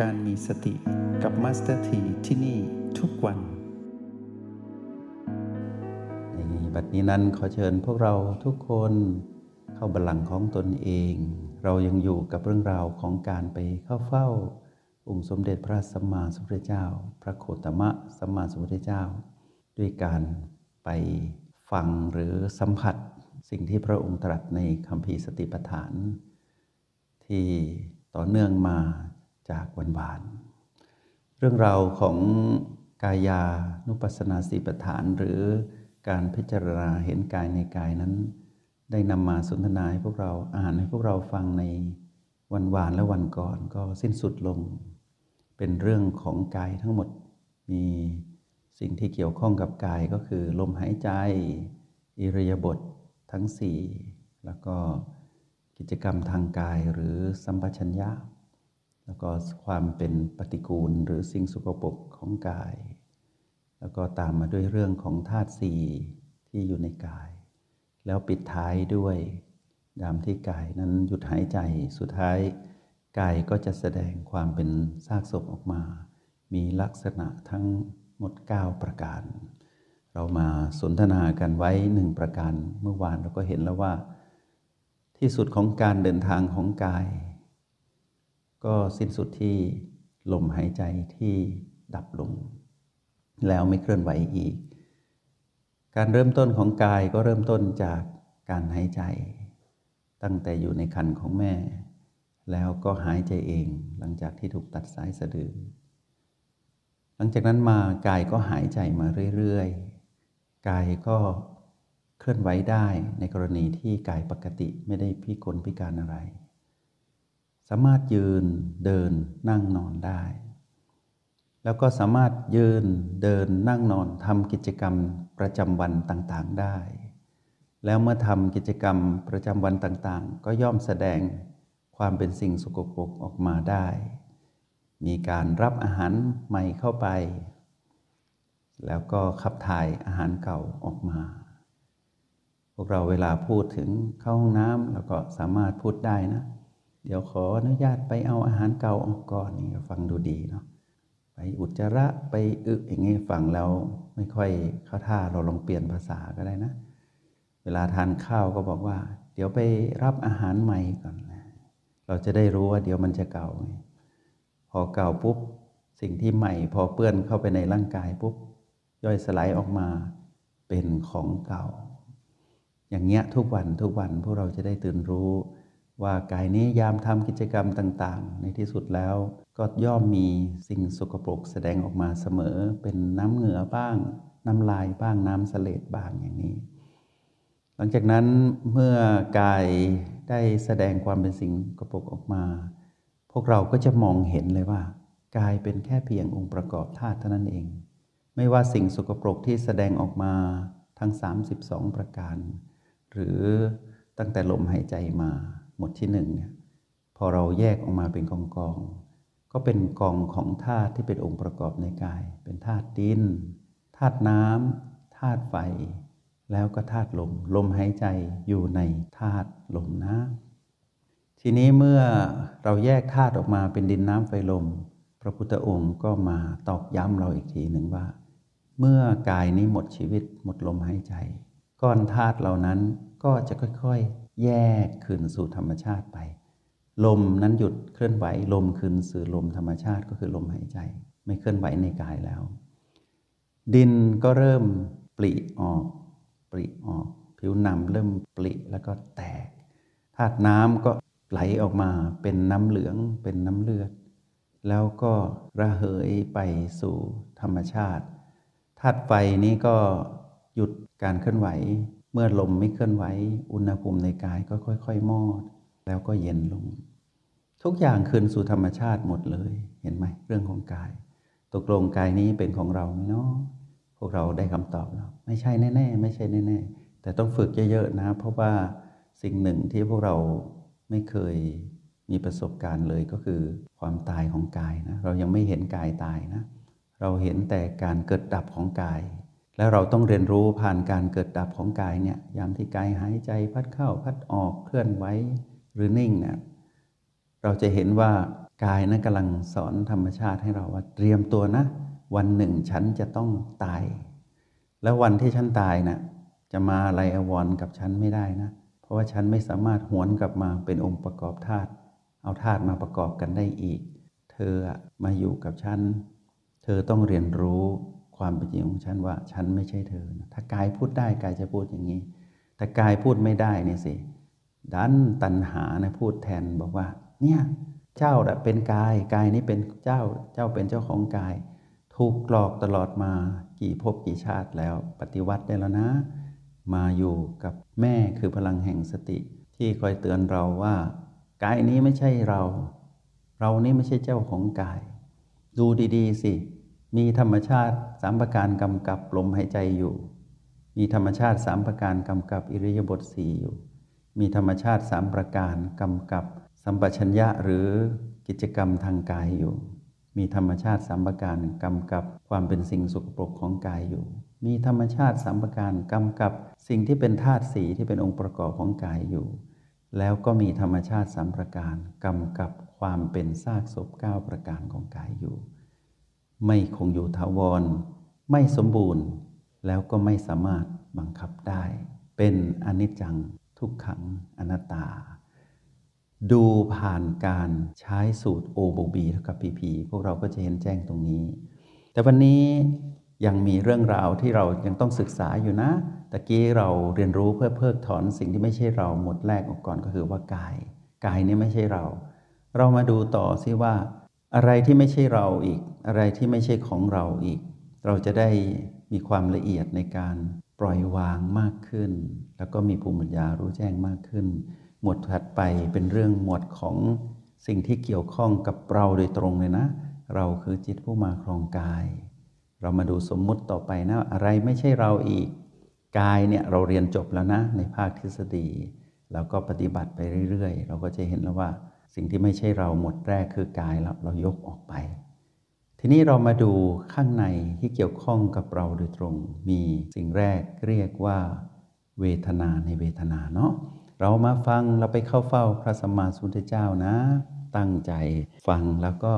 การมีสติกับ Master T ที่นี่ทุกวัน ในบัดนี้นั้นขอเชิญพวกเราทุกคนเข้าบัลลังก์ของตนเอง เรายังอยู่กับเรื่องราวของการไปเข้าเฝ้า องค์สมเด็จพระสัมมาสัมพุทธเจ้า พระโคตมะสัมมาสัมพุทธเจ้า ด้วยการไปฟังหรือสัมผัสสิ่งที่พระองค์ตรัสในคัมภีร์สติปัฏฐาน ที่ต่อเนื่องมา จากวันวานเรื่องราวของกายานุปัสสนาสีปฐาน หรือการพิจารณาเห็นกายในกายนั้น ได้นำมาสนทนาให้พวกเราอ่านให้พวกเราฟังในวันวานและวันก่อนก็สิ้นสุดลง เป็นเรื่องของกายทั้งหมดมีสิ่งที่เกี่ยวข้องกับกายก็คือ ลมหายใจ อิริยาบถททั้งสี่แล้วก็กิจกรรมทางกายหรือสัมปชัญญะ แล้วก็ความเป็นปฏิกูลหรือสิ่งสุกปรกของกาย แล้วก็ตามมาด้วยเรื่องของธาตุสี่ที่อยู่ในกาย แล้วปิดท้ายด้วยยามที่กายนั้นหยุดหายใจสุดท้ายกายก็จะแสดงความเป็นซากศพออกมา มีลักษณะทั้งหมด 9 ประการ เรามาสนทนากันไว้หนึ่งประการ เมื่อวานเราก็เห็นแล้วว่า ที่สุดของการเดินทางของกาย ก็สิ้นสุดที่ลมหายใจที่ดับลง แล้วไม่เคลื่อนไหวอีก การเริ่มต้นของกายก็เริ่มต้นจากการหายใจ ตั้งแต่อยู่ในคันของแม่ แล้วก็หายใจเองหลังจากที่ถูกตัดสายสะดือหลังจากนั้นมากายก็หายใจมาเรื่อยๆ กายก็เคลื่อนไหวได้ในกรณีที่กายปกติไม่ได้พิกลพิการอะไร สามารถยืนเดินนั่งนอนได้ แล้วก็สามารถยืนเดินนั่งนอนทำกิจกรรมประจำวันต่างๆได้ แล้วเมื่อทำกิจกรรมประจำวันต่างๆ ก็ย่อมแสดงความเป็นสิ่งสกปรกออกมาได้ มีการรับอาหารใหม่เข้าไป แล้วก็ขับถ่ายอาหารเก่าออกมา พวกเราเวลาพูดถึงเข้าห้องน้ำเราก็สามารถพูดได้นะ เดี๋ยวขออนุญาตไปเอาอาหารเก่าออกก่อนนี่ฟังดูดีเนาะไปอุจจาระไปอึอย่างงี้ฟังแล้วไม่ค่อยเข้าท่าเราลองเปลี่ยนภาษาก็ได้นะ เวลาทานข้าวก็บอกว่า เดี๋ยวไปรับอาหารใหม่ก่อนนะเราจะได้รู้ว่าเดี๋ยวมันจะเก่าไงพอเก่าปุ๊บสิ่งที่ใหม่ พอเปื้อนเข้าไปในร่างกายปุ๊บย่อยสลายออกมาเป็นของเก่า อย่างเงี้ยทุกวันทุกวันพวกเราจะได้ตื่นรู้ ว่ากายนี้ยามทำกิจกรรมต่างๆ ในที่สุดแล้ว ก็ย่อมมีสิ่งสกปรกแสดงออกมาเสมอ เป็นน้ำเหงื่อบ้าง น้ำลายบ้างน้ำเสลดบ้างอย่างนี้ หลังจากนั้นเมื่อกายได้แสดงความเป็นสิ่งสกปกออกมา พวกเราก็จะมองเห็นเลยว่า กายเป็นแค่เพียงองค์ประกอบธาตุเท่านั้นเอง ไม่ว่าสิ่งสกปรกที่แสดงออกมาทั้ง 32 ประการ หรือตั้งแต่ลมหายใจมา หมดที่หนึ่งเนี่ยพอเราแยกออกมาเป็นกองกอง ก็เป็นกองของธาตุที่เป็นองค์ประกอบในกาย เป็นธาตุดินธาตุน้ำธาตุไฟ แล้วก็ธาตุลม ลมหายใจอยู่ในธาตุลมน้ำทีนี้เมื่อเราแยกธาตุออกมาเป็นดินน้ำไฟลม พระพุทธองค์ก็มาตอกย้ำเราอีกทีหนึ่งว่า เมื่อกายนี้หมดชีวิตหมดลมหายใจ ก้อนธาตุเหล่านั้นก็จะค่อย แยกคืนสู่ธรรมชาติไป ลมนั้นหยุดเคลื่อนไหวลมคืนสู่ลมธรรมชาติก็คือลมหายใจ ไม่เคลื่อนไหวในกายแล้ว ดินก็เริ่มปลิออกปลิออก ผิวหนังเริ่มปลิแล้วก็แตกธาตุน้ำก็ไหลออกมาเป็นน้ำเหลืองเป็นน้ำเลือด แล้วก็ระเหยไปสู่ธรรมชาติธาตุไฟนี้ก็หยุดการเคลื่อนไหว เมื่อลมไม่เคลื่อนไหว อุณหภูมิในกายก็ค่อย ๆ มอด แล้วก็เย็นลง ทุกอย่างคืนสู่ธรรมชาติหมดเลย เห็นไหมเรื่องของกาย ตกลงกายนี้เป็นของเราไหมเนาะพวกเราได้คำตอบแล้ว ไม่ใช่แน่ ๆ ไม่ใช่แน่ ๆ แต่ต้องฝึกเยอะๆนะ เพราะว่าสิ่งหนึ่งที่พวกเราไม่เคยมีประสบการณ์เลยก็คือความตายของกายนะ เรายังไม่เห็นกายตายนะ เราเห็นแต่การเกิดดับของกาย แล้วเราต้องเรียนรู้ผ่านการเกิดดับของกายเนี่ยยามที่กายหายใจพัดเข้าพัดออกเคลื่อนไหวหรือนิ่งเนี่ยเราจะเห็นว่ากายนะั้นกำลังสอนธรรมชาติให้เราว่าเตรียมตัวนะ วันหนึ่งฉันจะต้องตาย แล้ววันที่ฉันตายนะ่ะจะมาอะไรอวรกับฉันไม่ได้นะ เพราะว่าฉันไม่สามารถหวนกลับมาเป็นองค์ประกอบธาตุเอาธาตุมาประกอบกันได้อีก เธอมาอยู่กับฉัน เธอต้องเรียนรู้ ความเป็นจริงของฉันว่า ฉันไม่ใช่เธอ ถ้ากายพูดได้กายจะพูดอย่างนี้ แต่กายพูดไม่ได้เนี่ยสิดันตันหานะพูดแทนบอกว่า เนี่ยเจ้าเป็นกายกายนี้เป็นเจ้าเจ้าเป็นเจ้าของกาย ถูกหลอกตลอดมากี่ภพกี่ชาติแล้ว ปฏิวัติได้แล้วนะ มาอยู่กับแม่คือพลังแห่งสติ ที่คอยเตือนเราว่ากายนี้ไม่ใช่เรา เรานี้ไม่ใช่เจ้าของกาย ดูดีๆสิ มีธรรมชาติสามประการกำกับลมหายใจอยู่ มีธรรมชาติสามประการกำกับอิริยาบถสี่อยู่ มีธรรมชาติสามประการกำกับสัมปชัญญะหรือกิจกรรมทางกายอยู่ มีธรรมชาติสัมประการกำกับความเป็นสิ่งสุกปรกของกายอยู่ มีธรรมชาติสัมประการกำกับสิ่งที่เป็นธาตุสีที่เป็นองค์ประกอบของกายอยู่ แล้วก็มีธรรมชาติสัมประการกำกับความเป็นซากศพเก้าประการของกายอยู่ ไม่คงอยู่ถาวร ไม่สมบูรณ์ แล้วก็ไม่สามารถบังคับได้ เป็นอนิจจังทุกขังอนัตตา ดูผ่านการใช้สูตร O บวก B เท่ากับ PP พวกเราก็จะเห็นแจ้งตรงนี้ แต่วันนี้ยังมีเรื่องราวที่เรายังต้องศึกษาอยู่นะ ตะกี้เราเรียนรู้เพื่อเพิกถอนสิ่งที่ไม่ใช่เราหมดแรกออกก่อนก็คือว่ากาย กายนี้ไม่ใช่เรา เรามาดูต่อซิว่า อะไรที่ไม่ใช่เราอีก อะไรที่ไม่ใช่ของเราอีก เราจะได้มีความละเอียดในการปล่อยวางมากขึ้น แล้วก็มีภูมิปัญญารู้แจ้งมากขึ้น หมวดถัดไปเป็นเรื่องหมวดของสิ่งที่เกี่ยวข้องกับเราโดยตรงเลยนะ เราคือจิตผู้มาครองกาย เรามาดูสมมุติต่อไปนะ อะไรไม่ใช่เราอีก กายเนี่ยเราเรียนจบแล้วนะในภาคทฤษฎี แล้วก็ปฏิบัติไปเรื่อยๆ เราก็จะเห็นแล้วว่า สิ่งที่ไม่ใช่เราหมดแรกคือกายแล้วเรายกออกไป ทีนี้เรามาดูข้างในที่เกี่ยวข้องกับเราโดยตรง มีสิ่งแรกเรียกว่า เวทนาในเวทนาเนาะเรามาฟังเราไปเข้าเฝ้าพระสัมมาสัมพุทธเจ้านะ ตั้งใจฟังแล้วก็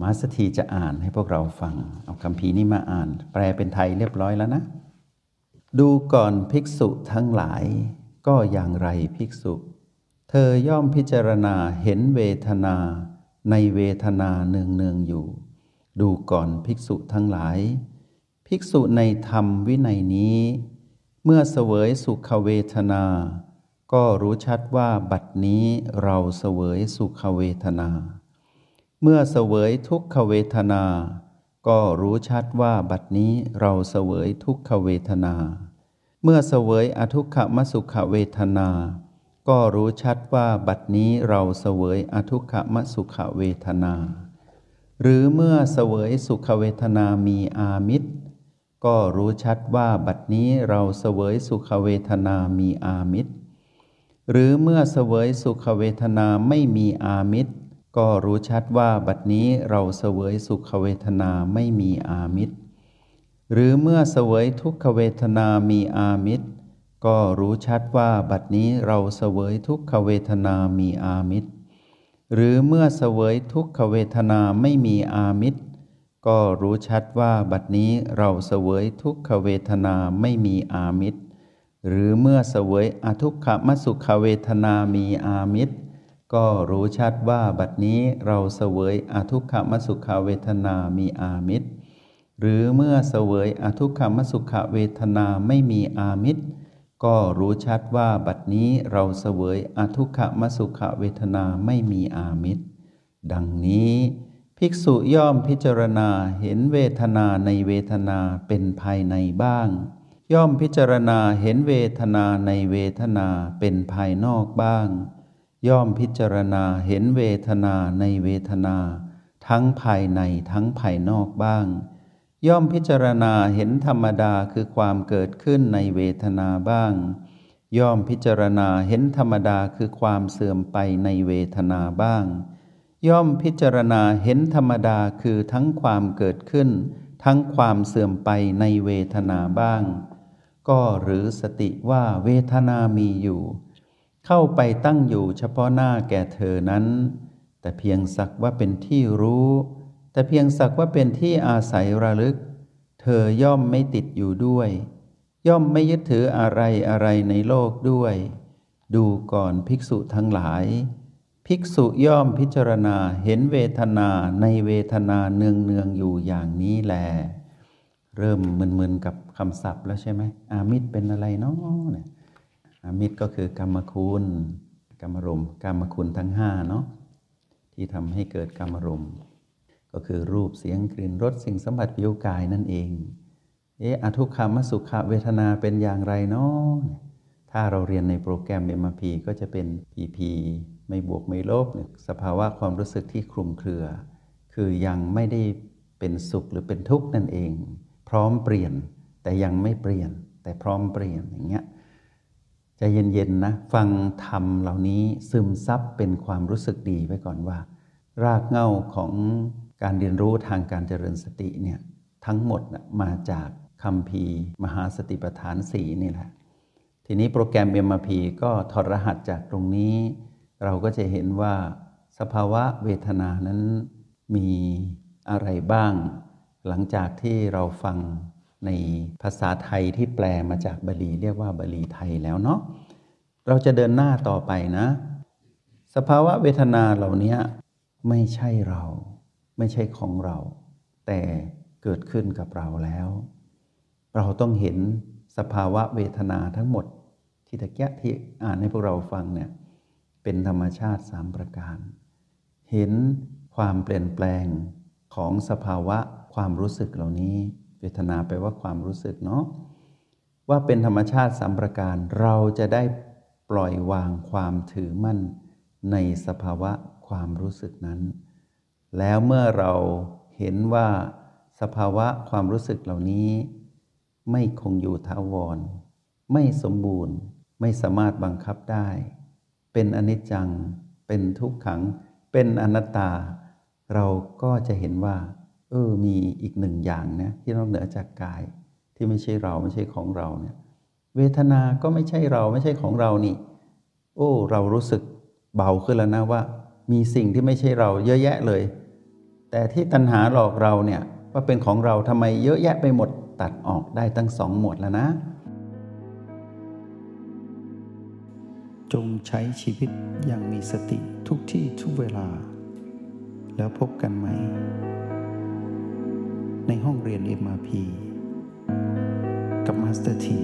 มาสถีจะอ่านให้พวกเราฟัง เอาคำพีนี้มาอ่าน แปลเป็นไทยเรียบร้อยแล้วนะ ดูก่อนภิกษุทั้งหลาย ก็อย่างไรภิกษุ เธอย่อมพิจารณาเห็นเวทนาในเวทนาเนืองเนืองอยู่ ดูก่อนภิกษุทั้งหลาย ภิกษุในธรรมวินัยนี้ เมื่อเสวยสุขเวทนา ก็รู้ชัดว่าบัดนี้เราเสวยสุขเวทนา เมื่อเสวยทุกขเวทนา ก็รู้ชัดว่าบัดนี้เราเสวยทุกขเวทนา เมื่อเสวยอทุกขมสุขเวทนา ก็รู้ชัดว่าบัดนี้เราเสวยอทุกขมสุขเวทนา หรือเมื่อเสวยสุขเวทนามีอามิตร ก็รู้ชัดว่าบัดนี้เราเสวยสุขเวทนามีอามิตร หรือเมื่อเสวยสุขเวทนาไม่มีอามิตร ก็รู้ชัดว่าบัดนี้เราเสวยสุขเวทนาไม่มีอามิตร หรือเมื่อเสวยทุกขเวทนามีอามิตร ก็รู้ชัดว่าบัดนี้เราเสวยทุกขเวทนามีอามิตร หรือเมื่อเสวยทุกขเวทนาไม่มีอามิตร ก็รู้ชัดว่าบัดนี้เราเสวยทุกขเวทนาไม่มีอามิตร หรือเมื่อเสวยอทุกขมสุขเวทนามีอามิตร ก็รู้ชัดว่าบัดนี้เราเสวยอทุกขมสุขเวทนามีอามิตร หรือเมื่อเสวยอทุกขมสุขเวทนาไม่มีอามิตร ก็รู้ชัดว่าบัดนี้เราเสวยอทุกขมสุขเวทนาไม่มีอามิตร ดังนี้ ภิกษุย่อมพิจารณาเห็นเวทนาในเวทนาเป็นภายในบ้าง ย่อมพิจารณาเห็นเวทนาในเวทนาเป็นภายนอกบ้าง ย่อมพิจารณาเห็นเวทนาในเวทนา ทั้งภายในทั้งภายนอกบ้าง ย่อมพิจารณาเห็นธรรมดาคือความเกิดขึ้นในเวทนาบ้าง ย่อมพิจารณาเห็นธรรมดาคือความเสื่อมไปในเวทนาบ้าง ย่อมพิจารณาเห็นธรรมดาคือทั้งความเกิดขึ้น ทั้งความเสื่อมไปในเวทนาบ้าง ก็หรือสติว่าเวทนามีอยู่ เข้าไปตั้งอยู่เฉพาะหน้าแก่เธอนั้น แต่เพียงสักว่าเป็นที่รู้ แต่เพียงสักว่าเป็นที่อาศัยระลึก เธอย่อมไม่ติดอยู่ด้วย ย่อมไม่ยึดถืออะไรอะไรในโลกด้วย ดูก่อนภิกษุทั้งหลาย ภิกษุย่อมพิจารณาเห็นเวทนาในเวทนาเนืองเนืองอยู่อย่างนี้แล เริ่มมึนๆกับคำศัพท์แล้วใช่ไหมอามิตรเป็นอะไรเนาะเนี่ยอามิตรก็คือกรรมคุณกรรมรมกรรมคุณทั้งห้าเนาะที่ทำให้เกิดกรรมรม ก็คือรูปเสียงกลิ่นรสสิ่งสัมผัสผิวกายนั่นเอง เอ๊ะอทุกขมสุขเวทนาเป็นอย่างไรเนาะถ้าเราเรียนในโปรแกรม MRP ก็จะเป็น PP ไม่บวกไม่ลบสภาวะความรู้สึกที่คลุมเครือ คือยังไม่ได้เป็นสุขหรือเป็นทุกข์นั่นเอง พร้อมเปลี่ยนแต่ยังไม่เปลี่ยน แต่พร้อมเปลี่ยนอย่างเงี้ยใจเย็นๆนะฟังธรรมเหล่านี้ซึมซับเป็นความรู้สึกดีไว้ก่อนว่า รากเหง้าของ การเรียนรู้ทางการเจริญสติเนี่ยทั้งหมดนะมาจากคำพีมหาสติปฐานสีนี่แหละ ทีนี้โปรแกรม MRP ก็ถอดรหัสจากตรงนี้ เราก็จะเห็นว่าสภาวะเวทนานั้นมีอะไรบ้าง หลังจากที่เราฟังในภาษาไทยที่แปลมาจากบาลีเรียกว่าบาลีไทยแล้วเนาะเราจะเดินหน้าต่อไปนะ สภาวะเวทนาเหล่านี้ไม่ใช่เรา ไม่ใช่ของเรา แต่เกิดขึ้นกับเราแล้ว เราต้องเห็นสภาวะเวทนาทั้งหมดที่ตะเกียที่อ่านให้พวกเราฟังเนี่ยเป็นธรรมชาติสามประการ เห็นความเปลี่ยนแปลงของสภาวะความรู้สึกเหล่านี้ เวทนาแปลว่าความรู้สึกเนาะว่าเป็นธรรมชาติสามประการ เราจะได้ปล่อยวางความถือมั่นในสภาวะความรู้สึกนั้น แล้วเมื่อเราเห็นว่าสภาวะความรู้สึกเหล่านี้ ไม่คงอยู่ถาวร ไม่สมบูรณ์ ไม่สามารถบังคับได้ เป็นอนิจจัง เป็นทุกขัง เป็นอนัตตา เราก็จะเห็นว่า เออ มีอีกหนึ่งอย่างนะที่นอกเหนือจากกาย ที่ไม่ใช่เราไม่ใช่ของเราเนี่ย เวทนาก็ไม่ใช่เราไม่ใช่ของเรานี่ โอ้ เรารู้สึกเบาขึ้นแล้วนะว่า มีสิ่งที่ไม่ใช่เราเยอะแยะเลย แต่ที่ตัณหาหลอกเราเนี่ยว่าเป็นของเราทำไมเยอะแยะไปหมดตัดออกได้ตั้งสองหมวดแล้วนะ จงใช้ชีวิตอย่างมีสติทุกที่ทุกเวลา แล้วพบกันใหม่ ในห้องเรียน MRP กับ Master ที